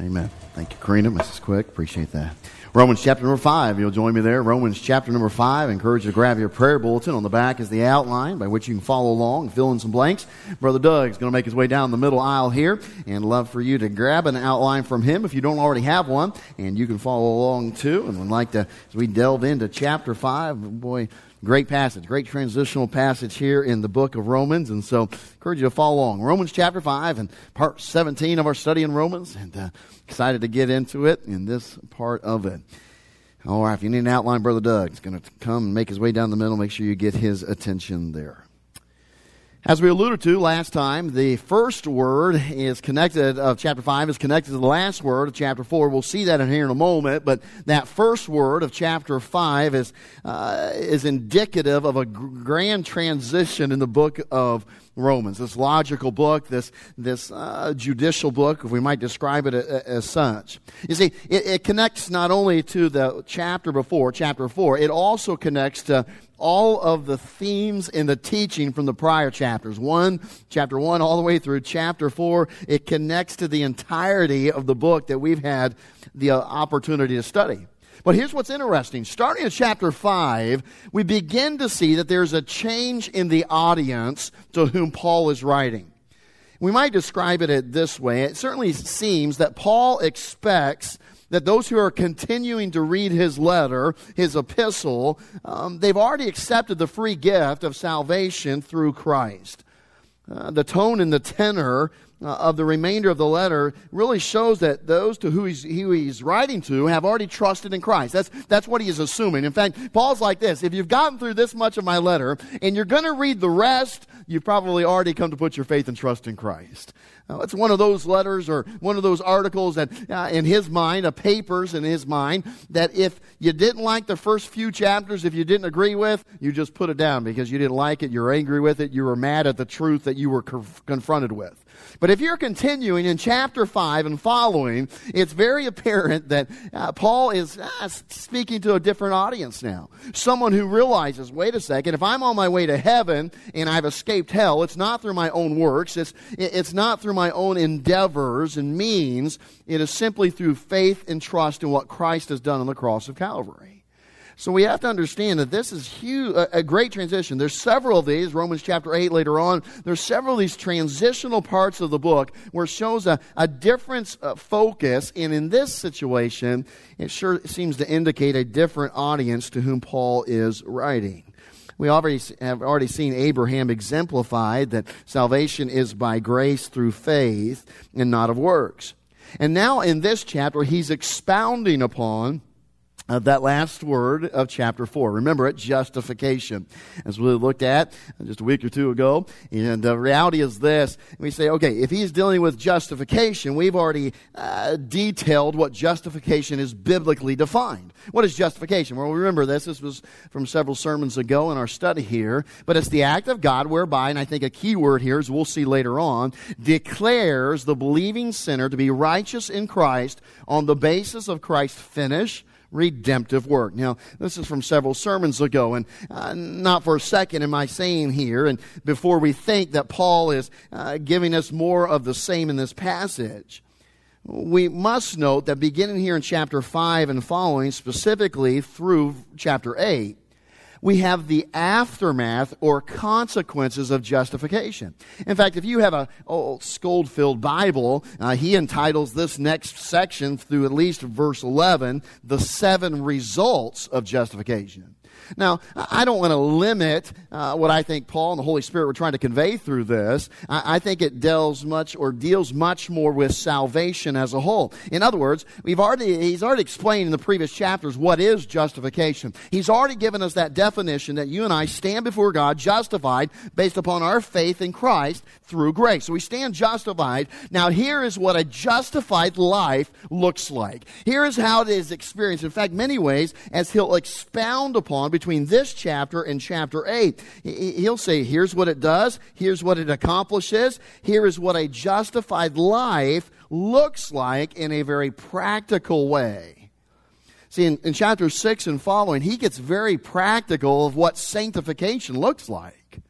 Amen. Thank you, Karina, Mrs. Quick. Appreciate that. Romans chapter number 5. You'll join me there. Romans chapter number 5. I encourage you to grab your prayer bulletin. On the back is the outline by which you can follow along fill in some blanks. Brother Doug is going to make his way down the middle aisle here and love for you to grab an outline from him if you don't already have one. And you can follow along too. And would like to, as we delve into chapter 5, boy, Great passage, great transitional passage here in the book of Romans. And so, I encourage you to follow along. Romans chapter 5 and part 17 of our study in Romans. And uh, excited to get into it in this part of it. All right, if you need an outline, Brother Doug is going to come and make his way down the middle. Make sure you get his attention there. As we alluded to last time, the first word is connected of chapter 5 is connected to the last word of chapter 4. We'll see that in here in a moment, but that first word of chapter 5 is, uh, is indicative of a grand transition in the book of Romans. This logical book, this, this uh, judicial book, if we might describe it as such. You see, it, it connects not only to the chapter before, chapter 4, it also connects to all of the themes in the teaching from the prior chapters. One, chapter one, all the way through chapter four. It connects to the entirety of the book that we've had the uh, opportunity to study. But here's what's interesting. Starting in chapter 5, we begin to see that there's a change in the audience to whom Paul is writing. We might describe it this way. It certainly seems that Paul expects that those who are continuing to read his letter, his epistle, um, they've already accepted the free gift of salvation through Christ. Uh, the tone and the tenor of the remainder of the letter really shows that those to who he's, who he's writing to have already trusted in Christ. That's, that's what he is assuming. In fact, Paul's like this if you've gotten through this much of my letter and you're going to read the rest, you've probably already come to put your faith and trust in Christ. Now, it's one of those letters or one of those articles that, uh, in his mind, a papers in his mind, that if you didn't like the first few chapters, if you didn't agree with, you just put it down because you didn't like it, you're angry with it, you were mad at the truth that you were confronted with. But if you're continuing in chapter 5 and following, it's very apparent that uh, Paul is uh, speaking to a different audience now. Someone who realizes, wait a second, if I'm on my way to heaven and I've escaped hell, it's not through my own works, it's, it's not through my own endeavors and means, it is simply through faith and trust in what Christ has done on the cross of Calvary. So we have to understand that this is huge, a, great transition. There's several of these, Romans chapter 8 later on, there's several of these transitional parts of the book where it shows a, a different uh, focus. And in this situation, it sure seems to indicate a different audience to whom Paul is writing. We already have already seen Abraham exemplified that salvation is by grace through faith and not of works. And now in this chapter, he's expounding upon that last word of chapter 4. Remember it, justification, as we looked at just a week or two ago. And the reality is this we say, okay, if he's dealing with justification, we've already uh, detailed what justification is biblically defined. What is justification? Well, remember this. This was from several sermons ago in our study here. But it's the act of God whereby, and I think a key word here, as we'll see later on, declares the believing sinner to be righteous in Christ on the basis of Christ's finish redemptive work. Now, this is from several sermons ago, and uh, not for a second am I saying here, and before we think that Paul is uh, giving us more of the same in this passage, we must note that beginning here in chapter 5 and following, specifically through chapter 8, we have the aftermath or consequences of justification. In fact, if you have a old Scofield Bible, uh, he entitles this next section through at least verse 11, the seven results of justification. Now, I don't want to limit uh, what I think Paul and the Holy Spirit were trying to convey through this. I, I think it deals much or deals much more with salvation as a whole. In other words, we've already he's already explained in the previous chapters what is justification. He's already given us that definition that you and I stand before God justified based upon our faith in Christ through grace. So we stand justified. Now, here is what a justified life looks like. Here is how it is experienced. In fact, many ways, as he'll expound upon between this chapter and chapter 8. He'll say, here's what it does, here's what it accomplishes, here is what a justified life looks like in a very practical way. See, in, in chapter 6 and following, he gets very practical of what sanctification looks like.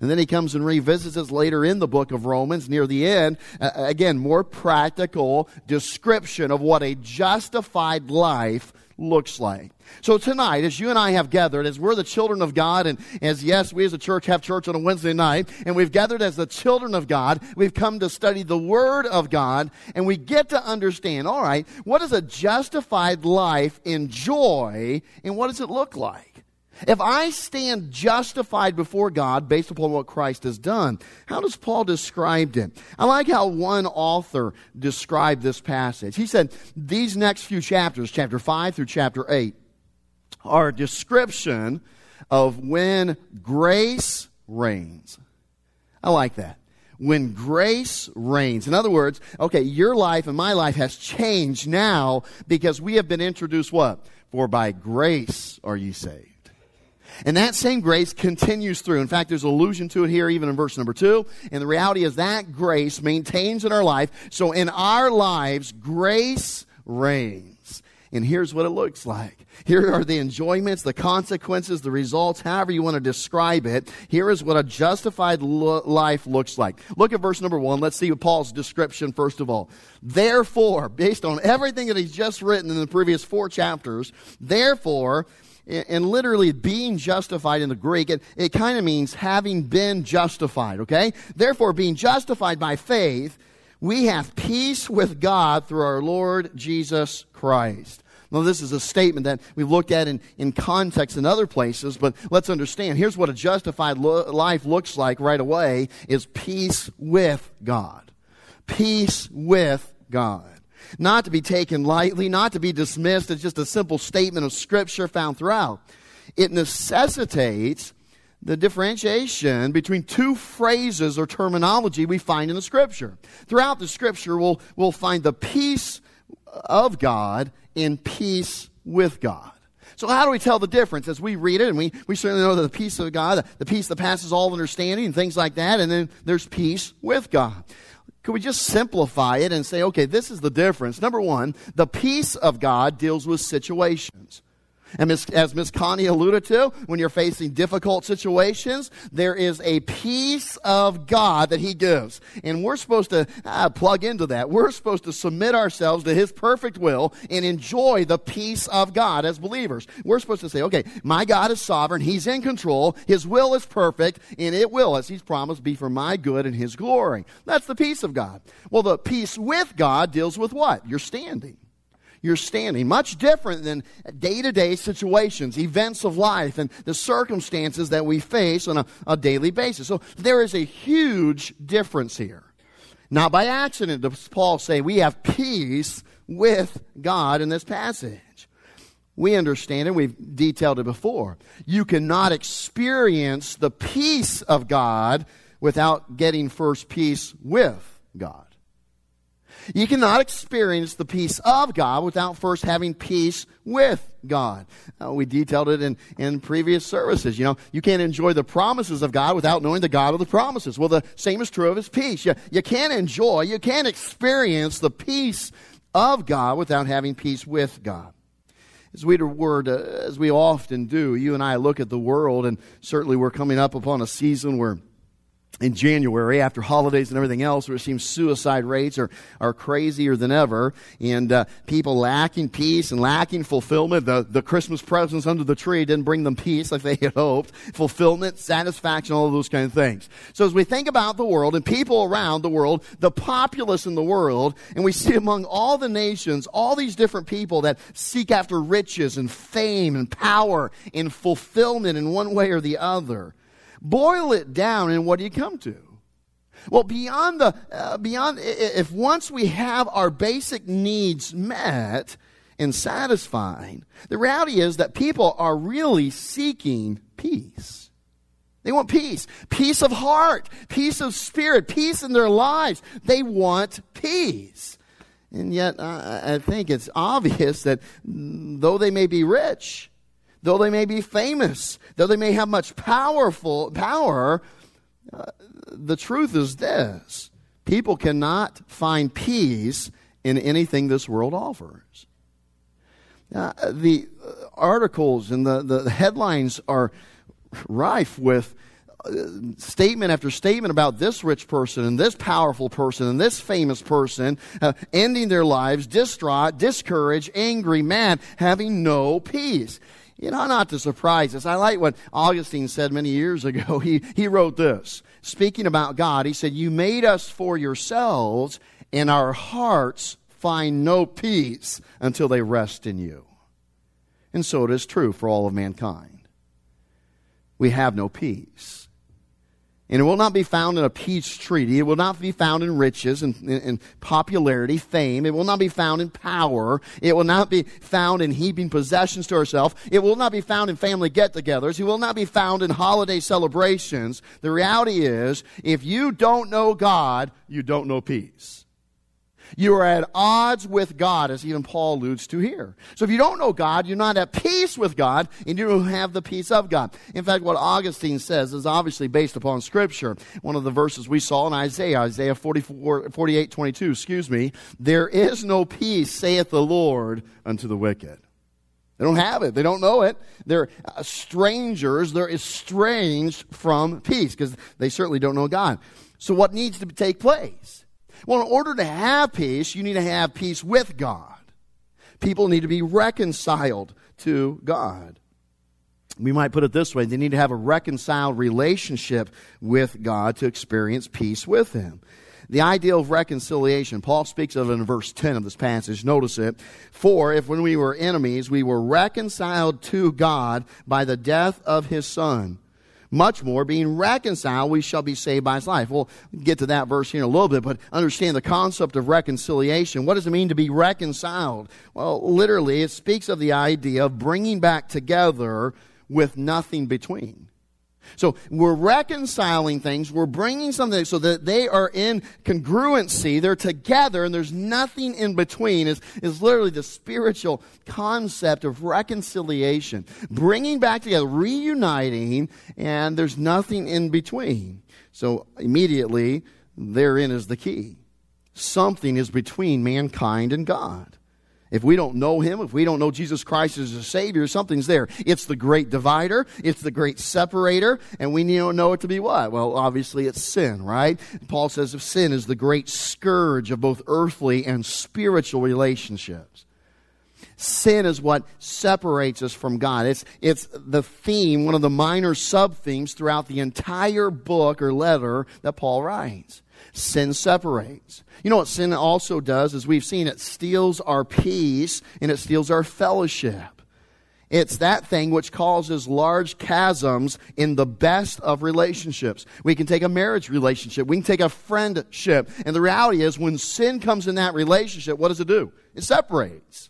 And then he comes and revisits us later in the book of Romans near the end. Uh, again, more practical description of what a justified life looks like. So tonight, as you and I have gathered, as we're the children of God, and as yes, we as a church have church on a Wednesday night, and we've gathered as the children of God, we've come to study the Word of God, and we get to understand, all right, what is a justified life enjoy, and what does it look like? If I stand justified before God based upon what Christ has done, how does Paul describe it? I like how one author described this passage. He said, these next few chapters, chapter 5 through chapter 8, are a description of when grace reigns. I like that. When grace reigns. In other words, okay, your life and my life has changed now because we have been introduced what? For by grace are you saved. And that same grace continues through. In fact, there's allusion to it here even in verse number two. And the reality is that grace maintains in our life. So in our lives, grace reigns. And here's what it looks like. Here are the enjoyments, the consequences, the results, however you want to describe it. Here is what a justified lo- life looks like. Look at verse number one. Let's see Paul's description first of all. Therefore, based on everything that he's just written in the previous four chapters, therefore, and literally being justified in the Greek, it, it kind of means having been justified, okay? Therefore, being justified by faith, we have peace with God through our Lord Jesus Christ. Now, this is a statement that we've looked at in, in context in other places, but let's understand. Here's what a justified lo- life looks like right away is peace with God. Peace with God. Not to be taken lightly, not to be dismissed as just a simple statement of Scripture found throughout. It necessitates the differentiation between two phrases or terminology we find in the Scripture. Throughout the Scripture, we'll, we'll find the peace of God in peace with God. So how do we tell the difference as we read it? And we, we certainly know that the peace of God, the peace that passes all understanding and things like that, and then there's peace with God. Could we just simplify it and say, okay, this is the difference? Number one, the peace of God deals with situations. And as Miss Connie alluded to, when you're facing difficult situations, there is a peace of God that He gives. And we're supposed to uh, plug into that. We're supposed to submit ourselves to His perfect will and enjoy the peace of God as believers. We're supposed to say, okay, my God is sovereign. He's in control. His will is perfect, and it will, as He's promised, be for my good and His glory. That's the peace of God. Well, the peace with God deals with what? You're standing you're standing. Much different than day to day situations, events of life, and the circumstances that we face on a, a, daily basis. So there is a huge difference here. Not by accident does Paul say we have peace with God in this passage. We understand it, we've detailed it before. You cannot experience the peace of God without getting first peace with God. You cannot experience the peace of God without first having peace with God. Uh, we detailed it in, in previous services. You know, you can't enjoy the promises of God without knowing the God of the promises. Well, the same is true of His peace. You, you can't enjoy, you can't experience the peace of God without having peace with God. As we word, uh, as we often do, you and I look at the world, and certainly we're coming up upon a season where in January, after holidays and everything else, where it seems suicide rates are, are crazier than ever, and uh, people lacking peace and lacking fulfillment. The, the Christmas presents under the tree didn't bring them peace like they had hoped, fulfillment, satisfaction, all of those kind of things. So as we think about the world and people around the world, the populace in the world, and we see among all the nations, all these different people that seek after riches and fame and power and fulfillment in one way or the other. Boil it down, and what do you come to? Well, beyond the, uh, beyond, if once we have our basic needs met and satisfied, the reality is that people are really seeking peace. They want peace. Peace of heart, peace of spirit, peace in their lives. They want peace. And yet, uh, I think it's obvious that though they may be rich, though they may be famous, though they may have much powerful power, uh, the truth is this: people cannot find peace in anything this world offers. Uh, the articles and the, the headlines are rife with statement after statement about this rich person and this powerful person and this famous person uh, ending their lives distraught, discouraged, angry, mad, having no peace. You know, not to surprise us. I like what Augustine said many years ago. He, he wrote this, speaking about God. He said, You made us for yourselves, and our hearts find no peace until they rest in you. And so it is true for all of mankind. We have no peace. And it will not be found in a peace treaty. It will not be found in riches and, and, popularity, fame. It will not be found in power. It will not be found in heaping possessions to ourselves. It will not be found in family get togethers. It will not be found in holiday celebrations. The reality is, if you don't know God, you don't know peace. You are at odds with God, as even Paul alludes to here. So if you don't know God, you're not at peace with God, and you don't have the peace of God. In fact, what Augustine says is obviously based upon Scripture. One of the verses we saw in Isaiah, Isaiah 44, 48, 22, excuse me, there is no peace, saith the Lord, unto the wicked. They don't have it. They don't know it. They're uh, strangers. They're estranged from peace because they certainly don't know God. So what needs to take place? Well, in order to have peace, you need to have peace with God. People need to be reconciled to God. We might put it this way they need to have a reconciled relationship with God to experience peace with Him. The idea of reconciliation, Paul speaks of it in verse 10 of this passage. Notice it. For if when we were enemies, we were reconciled to God by the death of His Son much more, being reconciled, we shall be saved by his life. We'll get to that verse here in a little bit, but understand the concept of reconciliation. What does it mean to be reconciled? Well, literally, it speaks of the idea of bringing back together with nothing between. So we're reconciling things. We're bringing something so that they are in congruency. They're together and there's nothing in between is, is literally the spiritual concept of reconciliation. Bringing back together, reuniting, and there's nothing in between. So immediately, therein is the key. Something is between mankind and God. If we don't know Him, if we don't know Jesus Christ as a Savior, something's there. It's the great divider, it's the great separator, and we to know it to be what? Well, obviously it's sin, right? Paul says if sin is the great scourge of both earthly and spiritual relationships. Sin is what separates us from God. It's, it's the theme, one of the minor sub themes throughout the entire book or letter that Paul writes. Sin separates. You know what sin also does, as we've seen, it steals our peace and it steals our fellowship. It's that thing which causes large chasms in the best of relationships. We can take a marriage relationship. We can take a friendship. And the reality is, when sin comes in that relationship, what does it do? It separates.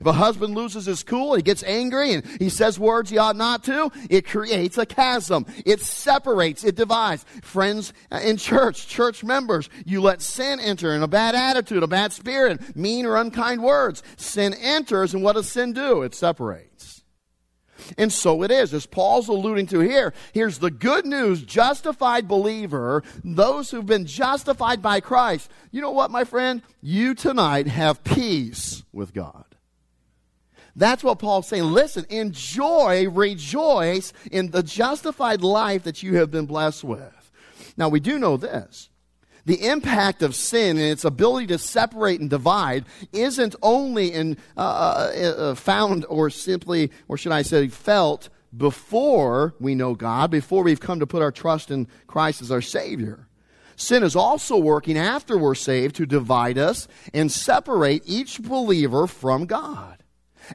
If a husband loses his cool, he gets angry and he says words he ought not to, it creates a chasm. It separates, it divides. Friends uh, in church, church members, you let sin enter in a bad attitude, a bad spirit, mean or unkind words. Sin enters, and what does sin do? It separates. And so it is. As Paul's alluding to here, here's the good news justified believer, those who've been justified by Christ. You know what, my friend? You tonight have peace with God. That's what Paul's saying. Listen, enjoy, rejoice in the justified life that you have been blessed with. Now, we do know this. The impact of sin and its ability to separate and divide isn't only in, uh, uh, uh, found or simply, or should I say, felt before we know God, before we've come to put our trust in Christ as our Savior. Sin is also working after we're saved to divide us and separate each believer from God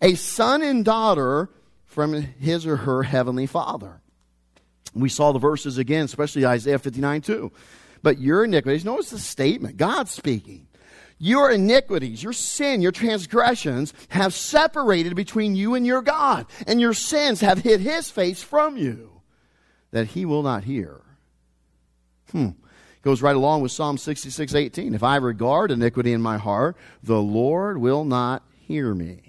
a son and daughter from his or her heavenly father. We saw the verses again, especially Isaiah 59 2. But your iniquities, notice the statement, God speaking. Your iniquities, your sin, your transgressions have separated between you and your God, and your sins have hid his face from you, that he will not hear. Hmm. Goes right along with Psalm 66 18. If I regard iniquity in my heart, the Lord will not hear me.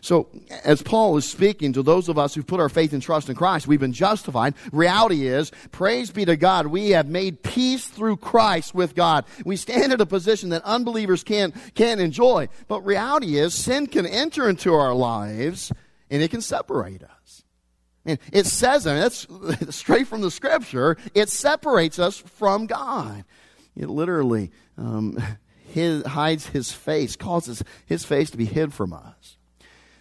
So, as Paul is speaking to those of us who put our faith and trust in Christ, we've been justified. Reality is, praise be to God, we have made peace through Christ with God. We stand in a position that unbelievers can't, can't enjoy. But reality is, sin can enter into our lives and it can separate us. And it says, mean, that's straight from the scripture, it separates us from God. It literally um, his, hides his face, causes his face to be hid from us.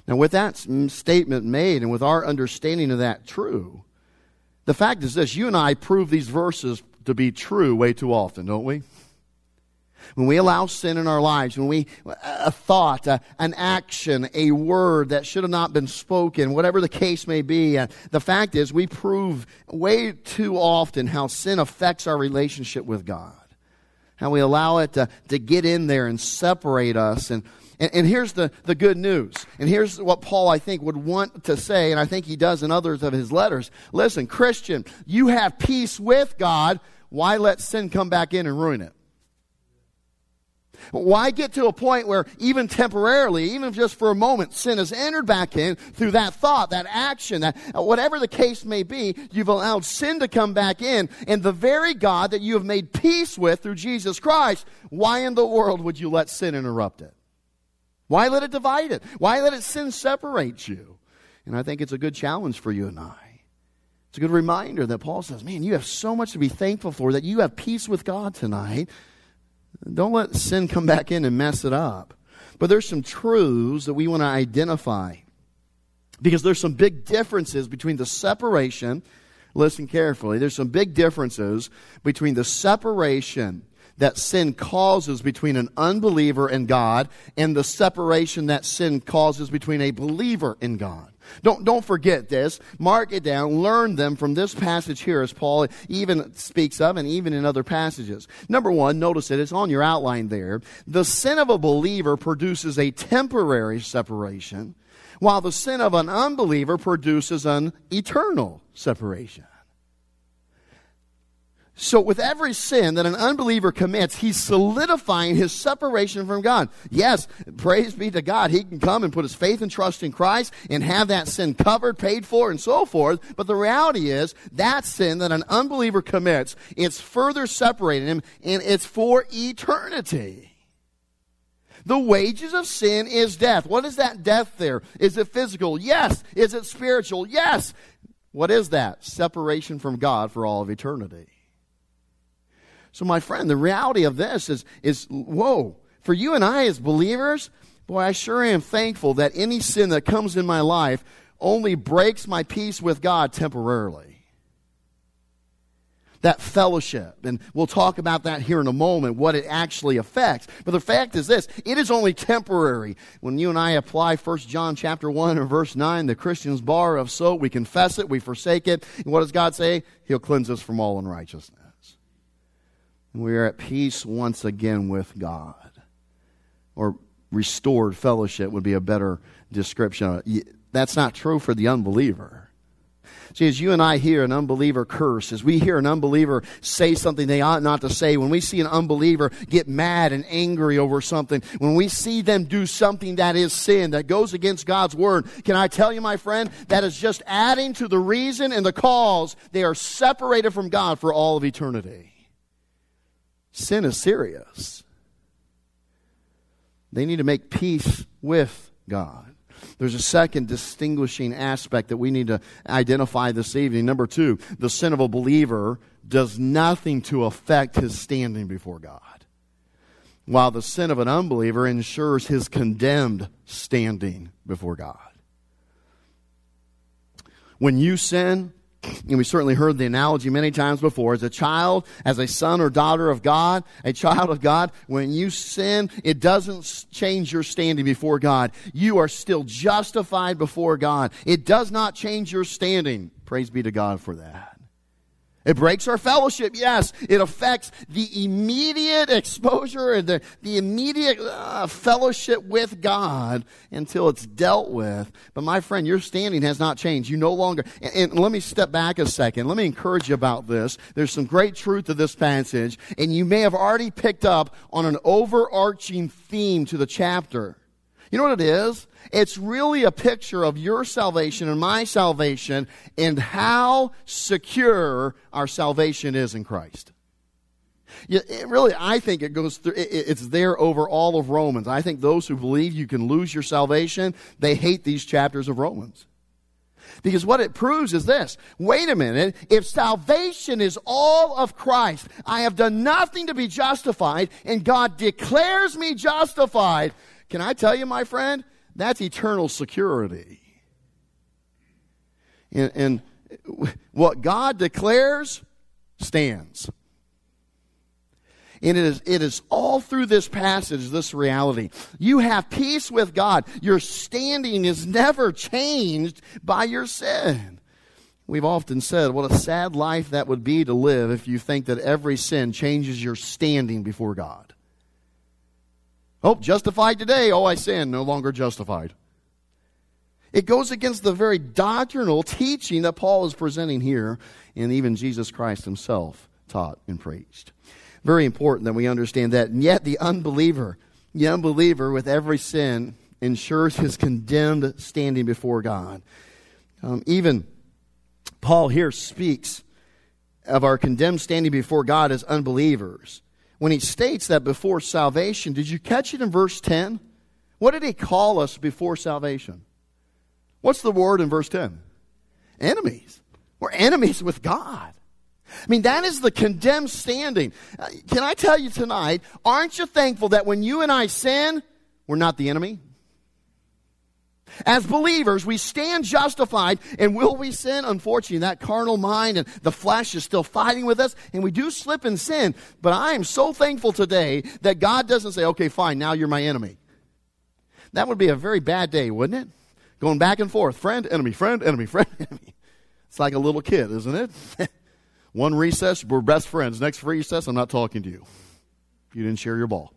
Now, with that statement made and with our understanding of that true, the fact is this you and I prove these verses to be true way too often, don't we? When we allow sin in our lives, when we, a thought, a, an action, a word that should have not been spoken, whatever the case may be, uh, the fact is we prove way too often how sin affects our relationship with God. How we allow it to, to get in there and separate us. And, and, and here's the, the good news. And here's what Paul, I think, would want to say, and I think he does in others of his letters. Listen, Christian, you have peace with God. Why let sin come back in and ruin it? Why get to a point where even temporarily, even just for a moment, sin has entered back in through that thought, that action, that uh, whatever the case may be, you've allowed sin to come back in, and the very God that you have made peace with through Jesus Christ, why in the world would you let sin interrupt it? Why let it divide it? Why let it sin separate you? And I think it's a good challenge for you and I. It's a good reminder that Paul says, man, you have so much to be thankful for that you have peace with God tonight don't let sin come back in and mess it up. But there's some truths that we want to identify. Because there's some big differences between the separation, listen carefully, there's some big differences between the separation that sin causes between an unbeliever and God and the separation that sin causes between a believer and God. Don't, don't forget this. Mark it down. Learn them from this passage here as Paul even speaks of and even in other passages. Number one, notice it. It's on your outline there. The sin of a believer produces a temporary separation, while the sin of an unbeliever produces an eternal separation. So, with every sin that an unbeliever commits, he's solidifying his separation from God. Yes, praise be to God. He can come and put his faith and trust in Christ and have that sin covered, paid for, and so forth. But the reality is, that sin that an unbeliever commits, it's further separating him, and it's for eternity. The wages of sin is death. What is that death there? Is it physical? Yes. Is it spiritual? Yes. What is that? Separation from God for all of eternity. So, my friend, the reality of this is, is whoa, for you and I as believers, boy, I sure am thankful that any sin that comes in my life only breaks my peace with God temporarily. That fellowship, and we'll talk about that here in a moment, what it actually affects. But the fact is this, it is only temporary. When you and I apply 1 John chapter 1 and verse 9, the Christian's bar of soap, we confess it, we forsake it. And what does God say? He'll cleanse us from all unrighteousness we are at peace once again with God. Or restored fellowship would be a better description. That's not true for the unbeliever. See, as you and I hear an unbeliever curse, as we hear an unbeliever say something they ought not to say, when we see an unbeliever get mad and angry over something, when we see them do something that is sin, that goes against God's word, can I tell you, my friend, that is just adding to the reason and the cause they are separated from God for all of eternity. Sin is serious. They need to make peace with God. There's a second distinguishing aspect that we need to identify this evening. Number two, the sin of a believer does nothing to affect his standing before God, while the sin of an unbeliever ensures his condemned standing before God. When you sin, and we certainly heard the analogy many times before, as a child, as a son or daughter of God, a child of God, when you sin, it doesn't change your standing before God. You are still justified before God. It does not change your standing. Praise be to God for that. It breaks our fellowship, yes. It affects the immediate exposure and the, the immediate uh, fellowship with God until it's dealt with. But my friend, your standing has not changed. You no longer, and, and let me step back a second. Let me encourage you about this. There's some great truth to this passage, and you may have already picked up on an overarching theme to the chapter. You know what it is? It's really a picture of your salvation and my salvation and how secure our salvation is in Christ. Yeah, really, I think it goes through, it, it's there over all of Romans. I think those who believe you can lose your salvation, they hate these chapters of Romans. Because what it proves is this. Wait a minute. If salvation is all of Christ, I have done nothing to be justified, and God declares me justified. Can I tell you, my friend? That's eternal security. And, and what God declares stands. And it is, it is all through this passage, this reality. You have peace with God. Your standing is never changed by your sin. We've often said what a sad life that would be to live if you think that every sin changes your standing before God. Oh, justified today. Oh, I sin. No longer justified. It goes against the very doctrinal teaching that Paul is presenting here, and even Jesus Christ himself taught and preached. Very important that we understand that. And yet, the unbeliever, the unbeliever with every sin, ensures his condemned standing before God. Um, even Paul here speaks of our condemned standing before God as unbelievers. When he states that before salvation, did you catch it in verse 10? What did he call us before salvation? What's the word in verse 10? Enemies. We're enemies with God. I mean, that is the condemned standing. Uh, can I tell you tonight, aren't you thankful that when you and I sin, we're not the enemy? As believers, we stand justified, and will we sin? Unfortunately, that carnal mind and the flesh is still fighting with us, and we do slip and sin. But I am so thankful today that God doesn't say, okay, fine, now you're my enemy. That would be a very bad day, wouldn't it? Going back and forth, friend, enemy, friend, enemy, friend, enemy. It's like a little kid, isn't it? One recess, we're best friends. Next recess, I'm not talking to you. You didn't share your ball.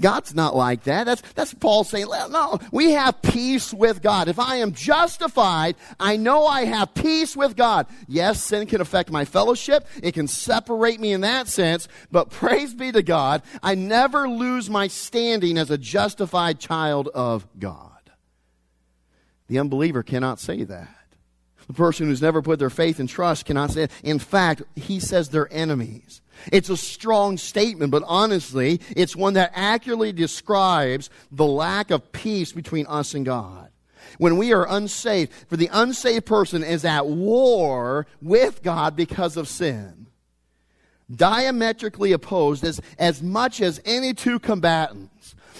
God's not like that. That's, that's Paul saying, no, we have peace with God. If I am justified, I know I have peace with God. Yes, sin can affect my fellowship. It can separate me in that sense, but praise be to God, I never lose my standing as a justified child of God. The unbeliever cannot say that. The person who's never put their faith and trust cannot say it. In fact, he says they're enemies. It's a strong statement, but honestly, it's one that accurately describes the lack of peace between us and God. When we are unsaved, for the unsaved person is at war with God because of sin. Diametrically opposed as, as much as any two combatants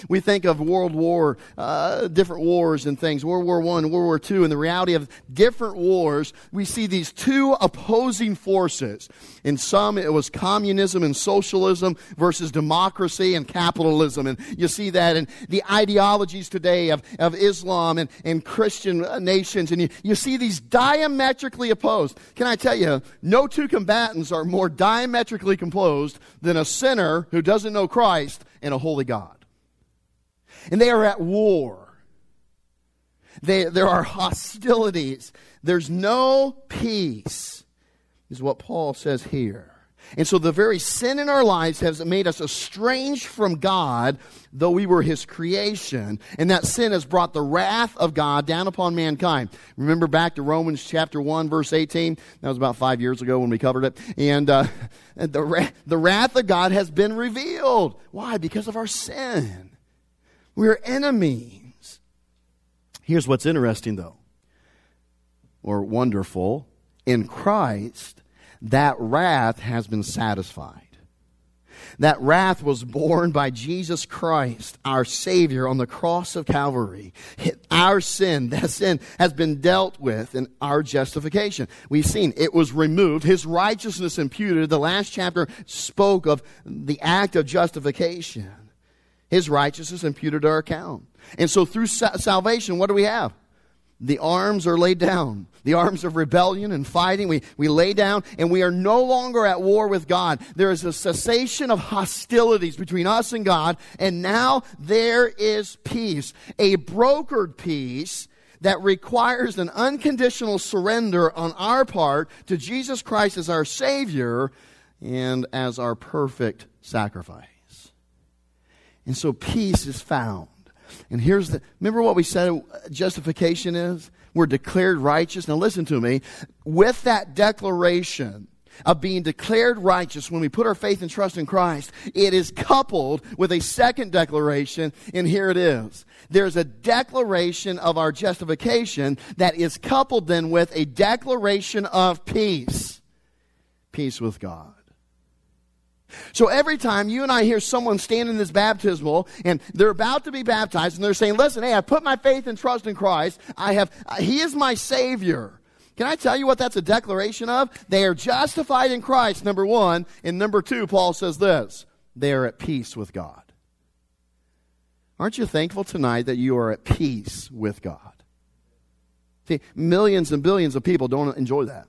we think of World War, uh, different wars and things, World War One, World War Two, and the reality of different wars. We see these two opposing forces. In some, it was communism and socialism versus democracy and capitalism, and you see that in the ideologies today of, of Islam and, and Christian nations, and you, you see these diametrically opposed. Can I tell you, no two combatants are more diametrically composed than a sinner who doesn't know Christ and a holy God and they are at war. They, there are hostilities. There's no peace, is what Paul says here. And so the very sin in our lives has made us estranged from God, though we were his creation. And that sin has brought the wrath of God down upon mankind. Remember back to Romans chapter 1, verse 18? That was about five years ago when we covered it. And uh, the, the wrath of God has been revealed. Why? Because of our sin. We're enemies. Here's what's interesting, though, or wonderful. In Christ, that wrath has been satisfied. That wrath was borne by Jesus Christ, our Savior, on the cross of Calvary. Our sin, that sin, has been dealt with in our justification. We've seen it was removed. His righteousness imputed. The last chapter spoke of the act of justification. His righteousness imputed to our account. And so through salvation, what do we have? The arms are laid down. The arms of rebellion and fighting. We, we lay down and we are no longer at war with God. There is a cessation of hostilities between us and God. And now there is peace. A brokered peace that requires an unconditional surrender on our part to Jesus Christ as our Savior and as our perfect sacrifice. And so peace is found. And here's the, remember what we said justification is? We're declared righteous. Now listen to me. With that declaration, of being declared righteous when we put our faith and trust in Christ, it is coupled with a second declaration, and here it is. There's a declaration of our justification that is coupled then with a declaration of peace. Peace with God. So every time you and I hear someone stand in this baptismal and they're about to be baptized and they're saying, listen, hey, I put my faith and trust in Christ. I have, He is my Savior. Can I tell you what that's a declaration of? They are justified in Christ, number one. And number two, Paul says this they are at peace with God. Aren't you thankful tonight that you are at peace with God? See, millions and billions of people don't enjoy that.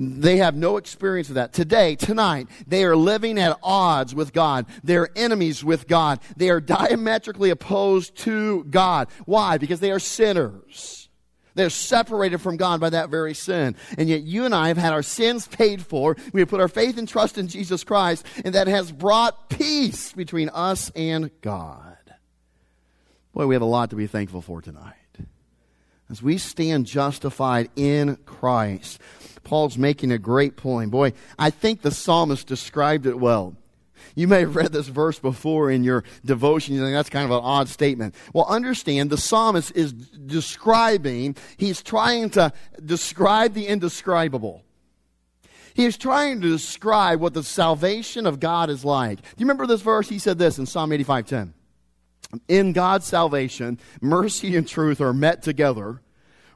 They have no experience of that. Today, tonight, they are living at odds with God. They're enemies with God. They are diametrically opposed to God. Why? Because they are sinners. They're separated from God by that very sin. And yet you and I have had our sins paid for. We have put our faith and trust in Jesus Christ, and that has brought peace between us and God. Boy, we have a lot to be thankful for tonight. As we stand justified in Christ, Paul's making a great point. Boy, I think the psalmist described it well. You may have read this verse before in your devotion. You think that's kind of an odd statement. Well, understand the psalmist is describing, he's trying to describe the indescribable. He is trying to describe what the salvation of God is like. Do you remember this verse? He said this in Psalm 85:10. In God's salvation, mercy and truth are met together.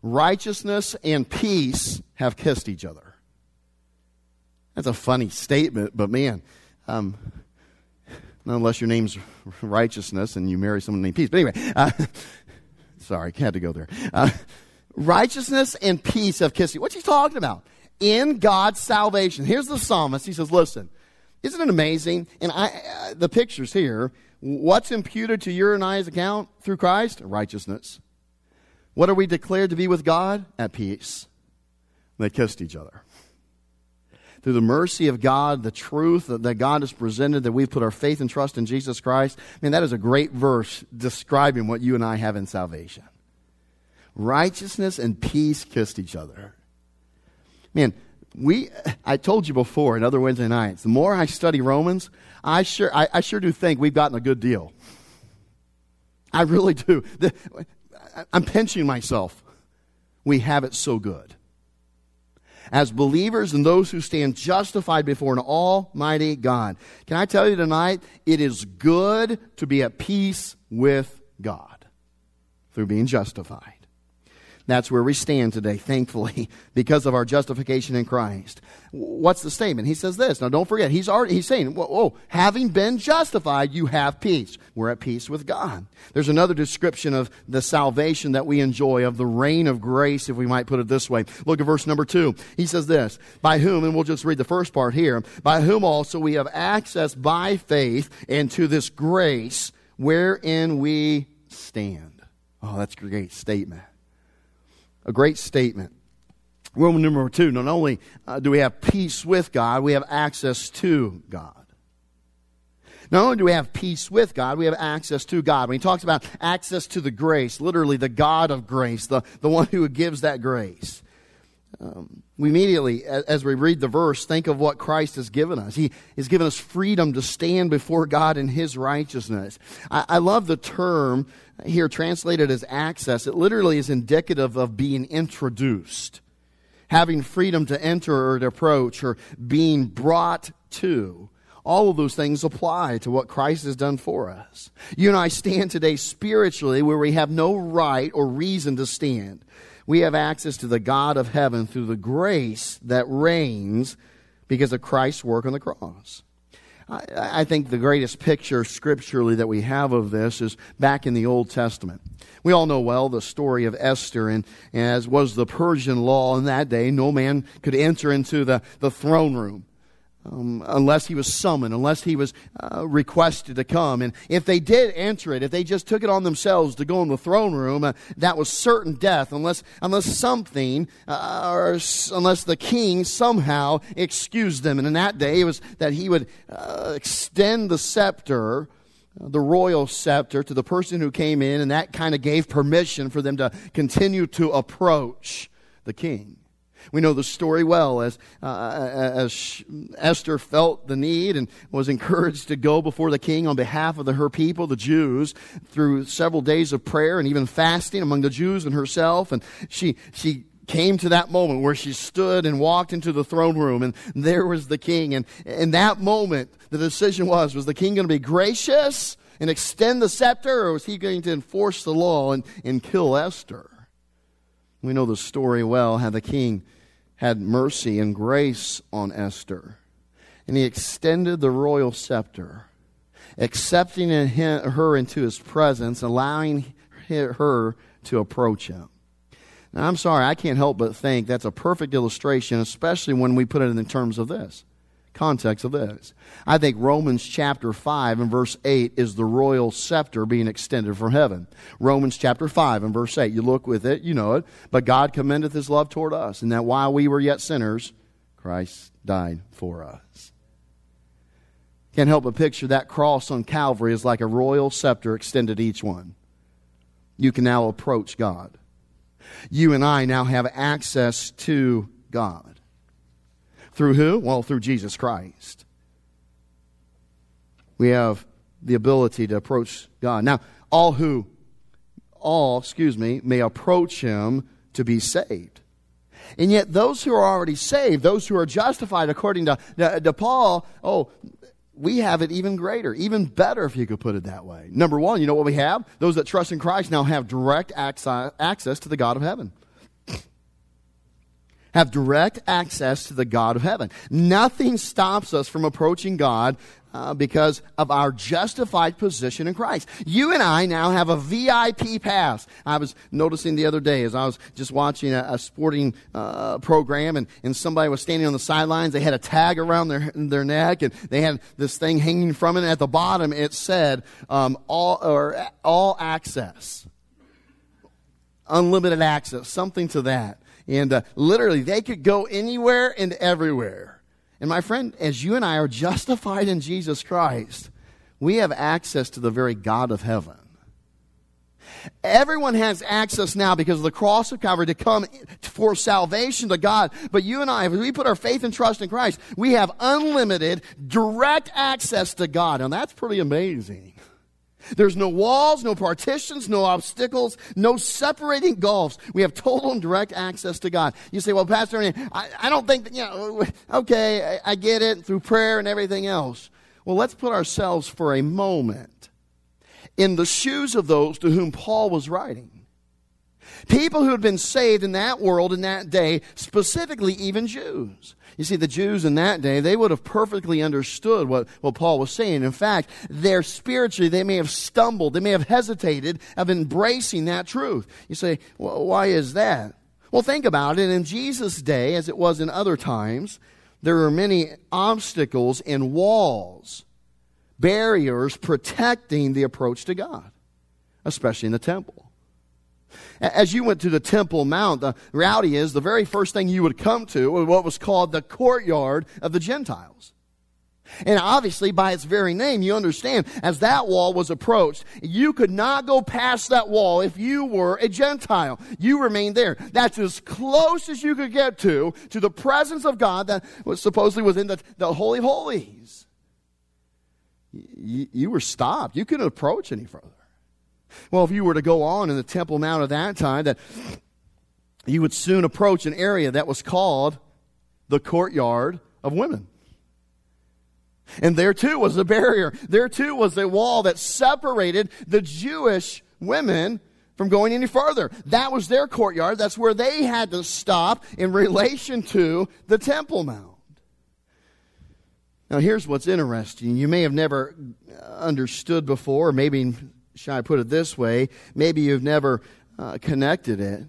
Righteousness and peace have kissed each other. That's a funny statement, but man, um, unless your name's righteousness and you marry someone named peace. But anyway, uh, sorry, had to go there. Uh, righteousness and peace have kissed you. What's he talking about? In God's salvation. Here's the psalmist. He says, listen, isn't it amazing? And I, uh, the pictures here, what's imputed to your and I's account through Christ? Righteousness. What are we declared to be with God? At peace. They kissed each other through the mercy of God, the truth that God has presented, that we've put our faith and trust in Jesus Christ. I mean, that is a great verse describing what you and I have in salvation. Righteousness and peace kissed each other. Man, we, I told you before in other Wednesday nights, the more I study Romans, I sure, I, I sure do think we've gotten a good deal. I really do. The, I'm pinching myself. We have it so good as believers and those who stand justified before an almighty God. Can I tell you tonight, it is good to be at peace with God through being justified. That's where we stand today, thankfully, because of our justification in Christ. What's the statement? He says this. Now, don't forget, he's already, he's saying, oh, having been justified, you have peace. We're at peace with God. There's another description of the salvation that we enjoy, of the reign of grace, if we might put it this way. Look at verse number two. He says this, by whom, and we'll just read the first part here, by whom also we have access by faith into this grace wherein we stand. Oh, that's a great statement a great statement. Roman number two, not only uh, do we have peace with God, we have access to God. Not only do we have peace with God, we have access to God. When he talks about access to the grace, literally the God of grace, the, the one who gives that grace. Um, we immediately, as we read the verse, think of what Christ has given us. He has given us freedom to stand before God in His righteousness. I, I love the term here translated as access. It literally is indicative of being introduced, having freedom to enter or to approach, or being brought to. All of those things apply to what Christ has done for us. You and I stand today spiritually where we have no right or reason to stand we have access to the God of heaven through the grace that reigns because of Christ's work on the cross. I, I think the greatest picture scripturally that we have of this is back in the Old Testament. We all know well the story of Esther, and as was the Persian law in that day, no man could enter into the, the throne room um, unless he was summoned, unless he was uh, requested to come. And if they did answer it, if they just took it on themselves to go in the throne room, uh, that was certain death, unless unless something, uh, or unless the king somehow excused them. And in that day, it was that he would uh, extend the scepter uh, the royal scepter to the person who came in, and that kind of gave permission for them to continue to approach the king. We know the story well as, uh, as Esther felt the need and was encouraged to go before the king on behalf of the, her people, the Jews, through several days of prayer and even fasting among the Jews and herself. And she, she came to that moment where she stood and walked into the throne room and there was the king. And in that moment, the decision was, was the king going to be gracious and extend the scepter or was he going to enforce the law and, and kill Esther? We know the story well how the king had mercy and grace on Esther. And he extended the royal scepter, accepting her into his presence, allowing her to approach him. Now, I'm sorry, I can't help but think that's a perfect illustration, especially when we put it in terms of this context of this. I think Romans chapter 5 and verse 8 is the royal scepter being extended from heaven. Romans chapter 5 and verse 8. You look with it, you know it. But God commendeth his love toward us, and that while we were yet sinners, Christ died for us. Can't help but picture that cross on Calvary is like a royal scepter extended each one. You can now approach God. You and I now have access to God. Through who? Well, through Jesus Christ. We have the ability to approach God. Now, all who, all, excuse me, may approach Him to be saved. And yet, those who are already saved, those who are justified according to, to, to Paul, oh, we have it even greater, even better, if you could put it that way. Number one, you know what we have? Those that trust in Christ now have direct access to the God of heaven have direct access to the God of heaven. Nothing stops us from approaching God uh, because of our justified position in Christ. You and I now have a VIP pass. I was noticing the other day as I was just watching a, a sporting uh, program and, and somebody was standing on the sidelines. They had a tag around their, their neck and they had this thing hanging from it. At the bottom it said um, all, or, all access. Unlimited access, something to that. And uh, literally, they could go anywhere and everywhere. And my friend, as you and I are justified in Jesus Christ, we have access to the very God of heaven. Everyone has access now because of the cross of Calvary to come for salvation to God. But you and I, if we put our faith and trust in Christ, we have unlimited, direct access to God. And that's pretty amazing. There's no walls, no partitions, no obstacles, no separating gulfs. We have total and direct access to God. You say, well, Pastor, I, I don't think that, you know, okay, I, I get it through prayer and everything else. Well, let's put ourselves for a moment in the shoes of those to whom Paul was writing. People who had been saved in that world in that day, specifically even Jews. You see, the Jews in that day, they would have perfectly understood what, what Paul was saying. In fact, they're spiritually, they may have stumbled, they may have hesitated of embracing that truth. You say, well, why is that? Well, think about it. In Jesus' day, as it was in other times, there were many obstacles and walls, barriers protecting the approach to God, especially in the temple. As you went to the Temple Mount, the reality is the very first thing you would come to was what was called the courtyard of the Gentiles. And obviously, by its very name, you understand, as that wall was approached, you could not go past that wall if you were a Gentile. You remained there. That's as close as you could get to, to the presence of God that was supposedly within the, the Holy Holies. You, you were stopped. You couldn't approach any further. Well, if you were to go on in the Temple Mount at that time, that you would soon approach an area that was called the courtyard of women. And there too was a barrier. There too was a wall that separated the Jewish women from going any further. That was their courtyard. That's where they had to stop in relation to the Temple Mount. Now, here's what's interesting. You may have never understood before, maybe shall I put it this way? Maybe you've never uh, connected it.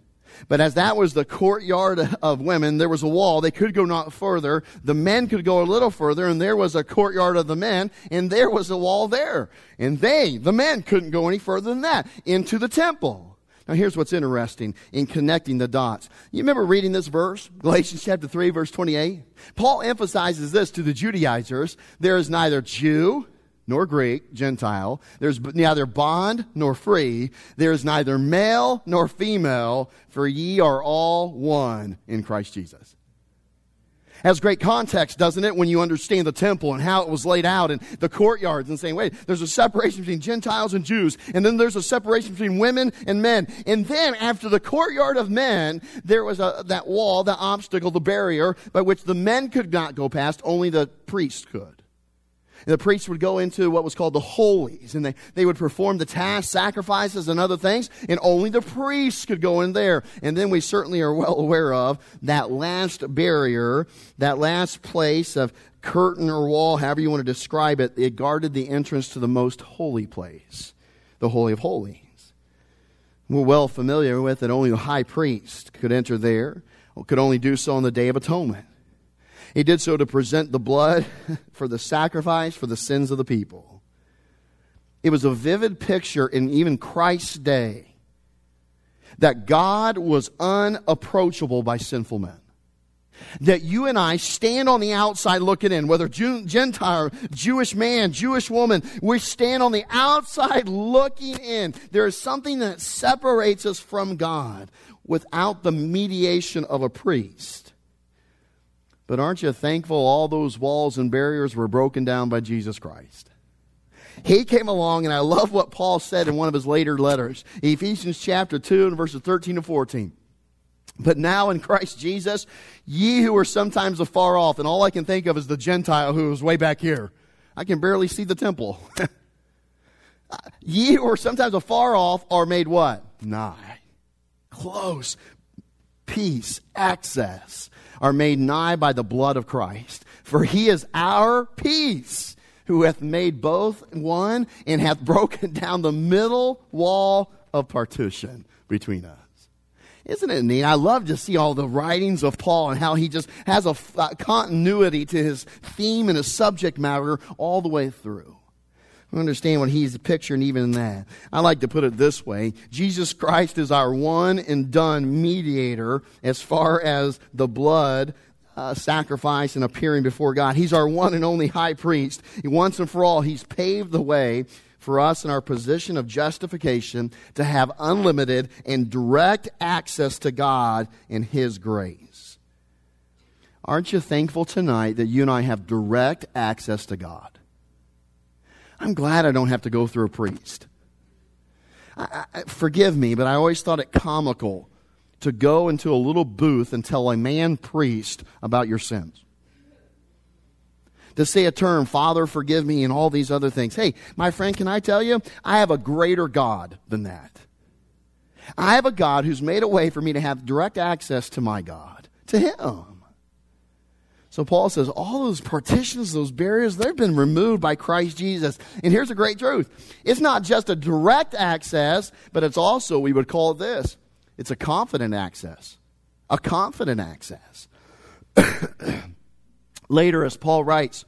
But as that was the courtyard of women, there was a wall. They could go not further. The men could go a little further, and there was a courtyard of the men, and there was a wall there. And they, the men, couldn't go any further than that into the temple. Now here's what's interesting in connecting the dots. You remember reading this verse? Galatians chapter 3 verse 28? Paul emphasizes this to the Judaizers. There is neither Jew nor Greek, Gentile. There's neither bond nor free. There's neither male nor female, for ye are all one in Christ Jesus. Has great context, doesn't it, when you understand the temple and how it was laid out and the courtyards and saying, wait, there's a separation between Gentiles and Jews, and then there's a separation between women and men. And then after the courtyard of men, there was a, that wall, that obstacle, the barrier by which the men could not go past, only the priests could. The priests would go into what was called the holies, and they, they would perform the tasks, sacrifices, and other things, and only the priests could go in there. And then we certainly are well aware of that last barrier, that last place of curtain or wall, however you want to describe it, it guarded the entrance to the most holy place, the Holy of Holies. We're well familiar with that only the high priest could enter there, could only do so on the Day of Atonement. He did so to present the blood for the sacrifice for the sins of the people. It was a vivid picture in even Christ's day that God was unapproachable by sinful men. That you and I stand on the outside looking in, whether Gentile, Jewish man, Jewish woman, we stand on the outside looking in. There is something that separates us from God without the mediation of a priest. But aren't you thankful all those walls and barriers were broken down by Jesus Christ? He came along, and I love what Paul said in one of his later letters, Ephesians chapter 2 and verses 13 and 14. But now in Christ Jesus, ye who were sometimes afar off, and all I can think of is the Gentile who was way back here. I can barely see the temple. Uh, ye who are sometimes afar off are made what? Nigh. Close. Peace. Access are made nigh by the blood of Christ. For he is our peace, who hath made both one and hath broken down the middle wall of partition between us. Isn't it neat? I love to see all the writings of Paul and how he just has a continuity to his theme and his subject matter all the way through understand what he's picturing even in that. I like to put it this way Jesus Christ is our one and done mediator as far as the blood uh, sacrifice and appearing before God. He's our one and only high priest. Once and for all, he's paved the way for us in our position of justification to have unlimited and direct access to God in his grace. Aren't you thankful tonight that you and I have direct access to God? I'm glad I don't have to go through a priest. I, I, forgive me, but I always thought it comical to go into a little booth and tell a man priest about your sins. To say a term, Father, forgive me, and all these other things. Hey, my friend, can I tell you? I have a greater God than that. I have a God who's made a way for me to have direct access to my God, to Him. So Paul says all those partitions, those barriers, they've been removed by Christ Jesus. And here's a great truth. It's not just a direct access, but it's also, we would call it this, it's a confident access. A confident access. Later, as Paul writes,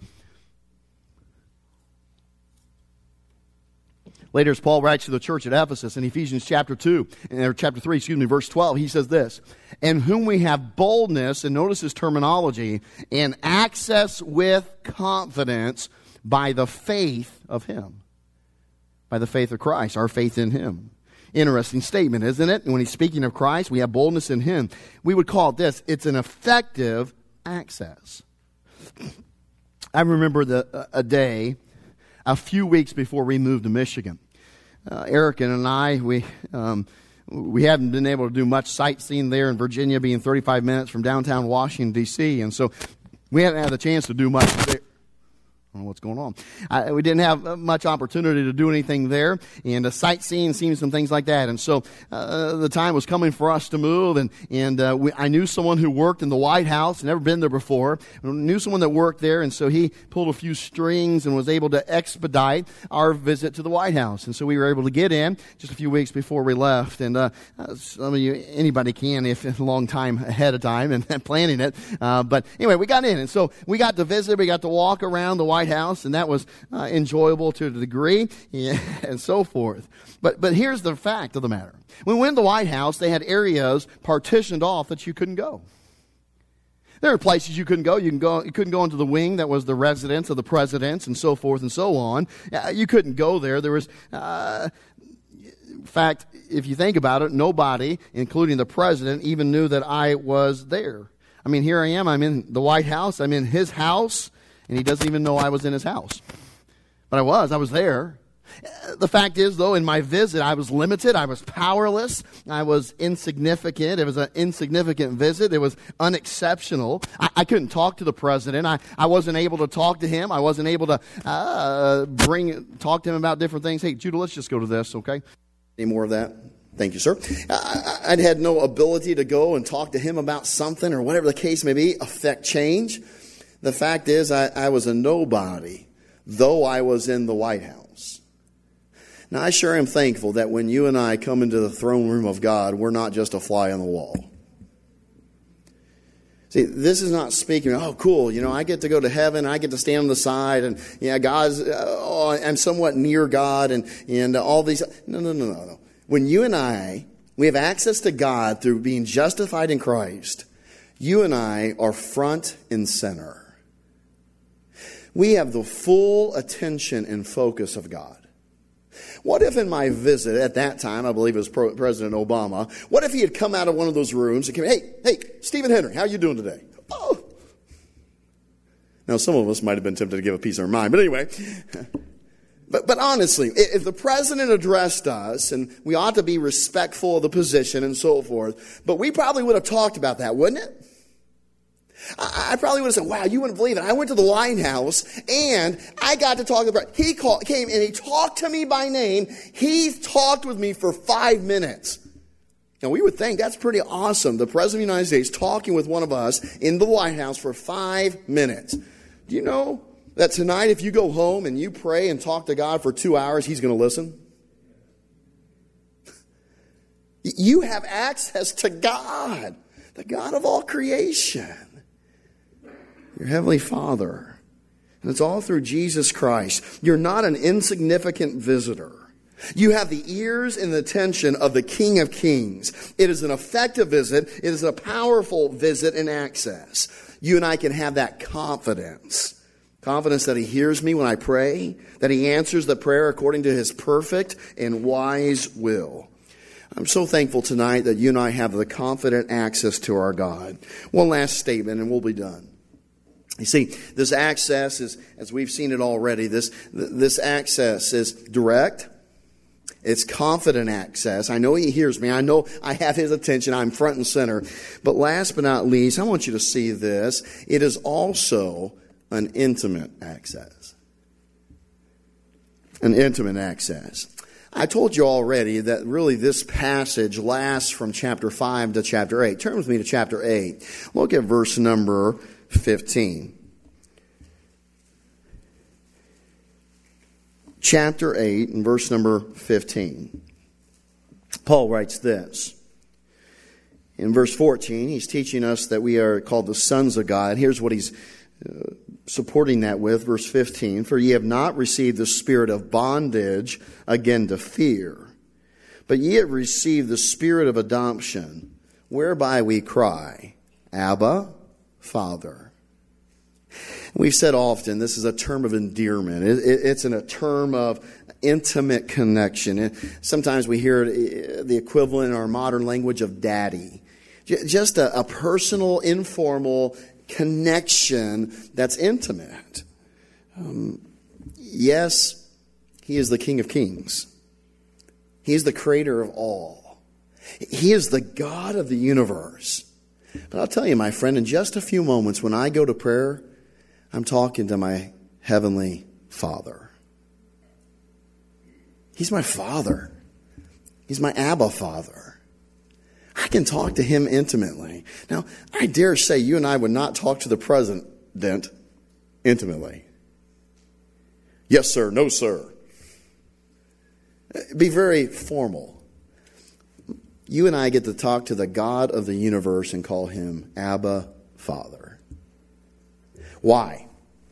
Later, as Paul writes to the church at Ephesus in Ephesians chapter 2, or chapter 3, excuse me, verse 12, he says this, And whom we have boldness, and notice his terminology, and access with confidence by the faith of him. By the faith of Christ, our faith in him. Interesting statement, isn't it? When he's speaking of Christ, we have boldness in him. We would call it this it's an effective access. I remember the, a day a few weeks before we moved to Michigan uh, Eric and I, we, um, we haven't been able to do much sightseeing there in Virginia, being 35 minutes from downtown Washington, D.C., and so we haven't had the chance to do much there what's going on. We didn't have uh, much opportunity to do anything there, and uh, sightseeing, seeing some things like that. And so uh, the time was coming for us to move, and and uh, we, I knew someone who worked in the White House, never been there before. Knew someone that worked there, and so he pulled a few strings and was able to expedite our visit to the White House. And so we were able to get in just a few weeks before we left. And uh, uh some of you, anybody can if a long time ahead of time and planning it. Uh, but anyway, we got in, and so we got to visit. We got to walk around the White White House, and that was uh, enjoyable to a degree, and so forth. But, but here's the fact of the matter. When we went to the White House, they had areas partitioned off that you couldn't go. There are places you couldn't go. You go. You couldn't go into the wing that was the residence of the presidents and so forth and so on. Uh, you couldn't go there. There was, uh, in fact, if you think about it, nobody, including the president, even knew that I was there. I mean, here I am. I'm in the White House. I'm in his house, and he doesn't even know I was in his house. But I was. I was there. The fact is, though, in my visit, I was limited. I was powerless. I was insignificant. It was an insignificant visit. It was unexceptional. I, I couldn't talk to the president. I, I wasn't able to talk to him. I wasn't able to uh, bring talk to him about different things. Hey, Judah, let's just go to this, okay? Any more of that? Thank you, sir. I, I'd had no ability to go and talk to him about something or whatever the case may be, affect change. The fact is, I, I was a nobody, though I was in the White House. Now, I sure am thankful that when you and I come into the throne room of God, we're not just a fly on the wall. See, this is not speaking, oh, cool, you know, I get to go to heaven, I get to stand on the side, and, yeah, God's, uh, oh, I'm somewhat near God, and, and all these. No, no, no, no, no. When you and I, we have access to God through being justified in Christ, you and I are front and center. We have the full attention and focus of God. What if in my visit at that time, I believe it was President Obama, what if he had come out of one of those rooms and came, hey, hey, Steven Henry, how are you doing today? Oh. Now, some of us might have been tempted to give a piece of our mind, but anyway. But, but honestly, if the president addressed us, and we ought to be respectful of the position and so forth, but we probably would have talked about that, wouldn't it? I probably would have said, wow, you wouldn't believe it. I went to the White House and I got to talk to the He called, came and he talked to me by name. He talked with me for five minutes. Now we would think that's pretty awesome. The President of the United States talking with one of us in the White House for five minutes. Do you know that tonight if you go home and you pray and talk to God for two hours, He's going to listen? You have access to God, the God of all creation your Heavenly Father. And it's all through Jesus Christ. You're not an insignificant visitor. You have the ears and the attention of the King of Kings. It is an effective visit. It is a powerful visit and access. You and I can have that confidence. Confidence that He hears me when I pray, that He answers the prayer according to His perfect and wise will. I'm so thankful tonight that you and I have the confident access to our God. One last statement and we'll be done. You see, this access is, as we've seen it already, this, this access is direct. It's confident access. I know he hears me. I know I have his attention. I'm front and center. But last but not least, I want you to see this. It is also an intimate access. An intimate access. I told you already that really this passage lasts from chapter 5 to chapter 8. Turn with me to chapter 8. Look at verse number 15. Chapter 8 and verse number 15. Paul writes this. In verse 14, he's teaching us that we are called the sons of God. Here's what he's uh, supporting that with, verse 15. For ye have not received the spirit of bondage again to fear, but ye have received the spirit of adoption, whereby we cry, Abba, Father. We've said often this is a term of endearment. It, it, it's an, a term of intimate connection. And sometimes we hear uh, the equivalent in our modern language of daddy. Just a, a personal, informal connection that's intimate. Um, yes, he is the King of Kings. He is the creator of all. He is the God of the universe. But I'll tell you, my friend, in just a few moments, when I go to prayer, I'm talking to my heavenly Father. He's my Father. He's my Abba Father. I can talk to him intimately. Now, I dare say you and I would not talk to the president intimately. Yes, sir. No, sir. Be very formal. You and I get to talk to the God of the universe and call him Abba Father. Why?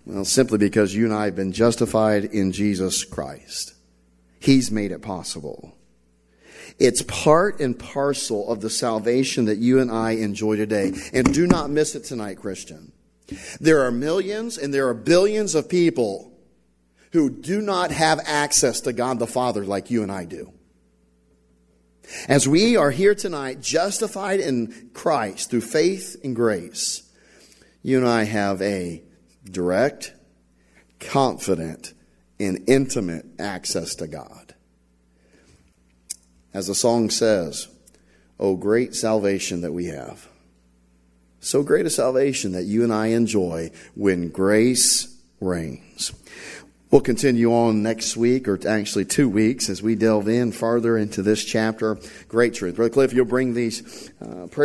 Well, simply because you and I have been justified in Jesus Christ. He's made it possible. It's part and parcel of the salvation that you and I enjoy today. And do not miss it tonight, Christian. There are millions and there are billions of people who do not have access to God the Father like you and I do. As we are here tonight, justified in Christ through faith and grace, you and I have a direct, confident, and intimate access to God. As the song says, Oh, great salvation that we have. So great a salvation that you and I enjoy when grace reigns. We'll continue on next week, or actually two weeks, as we delve in farther into this chapter. Great truth. Brother Cliff, you'll bring these uh,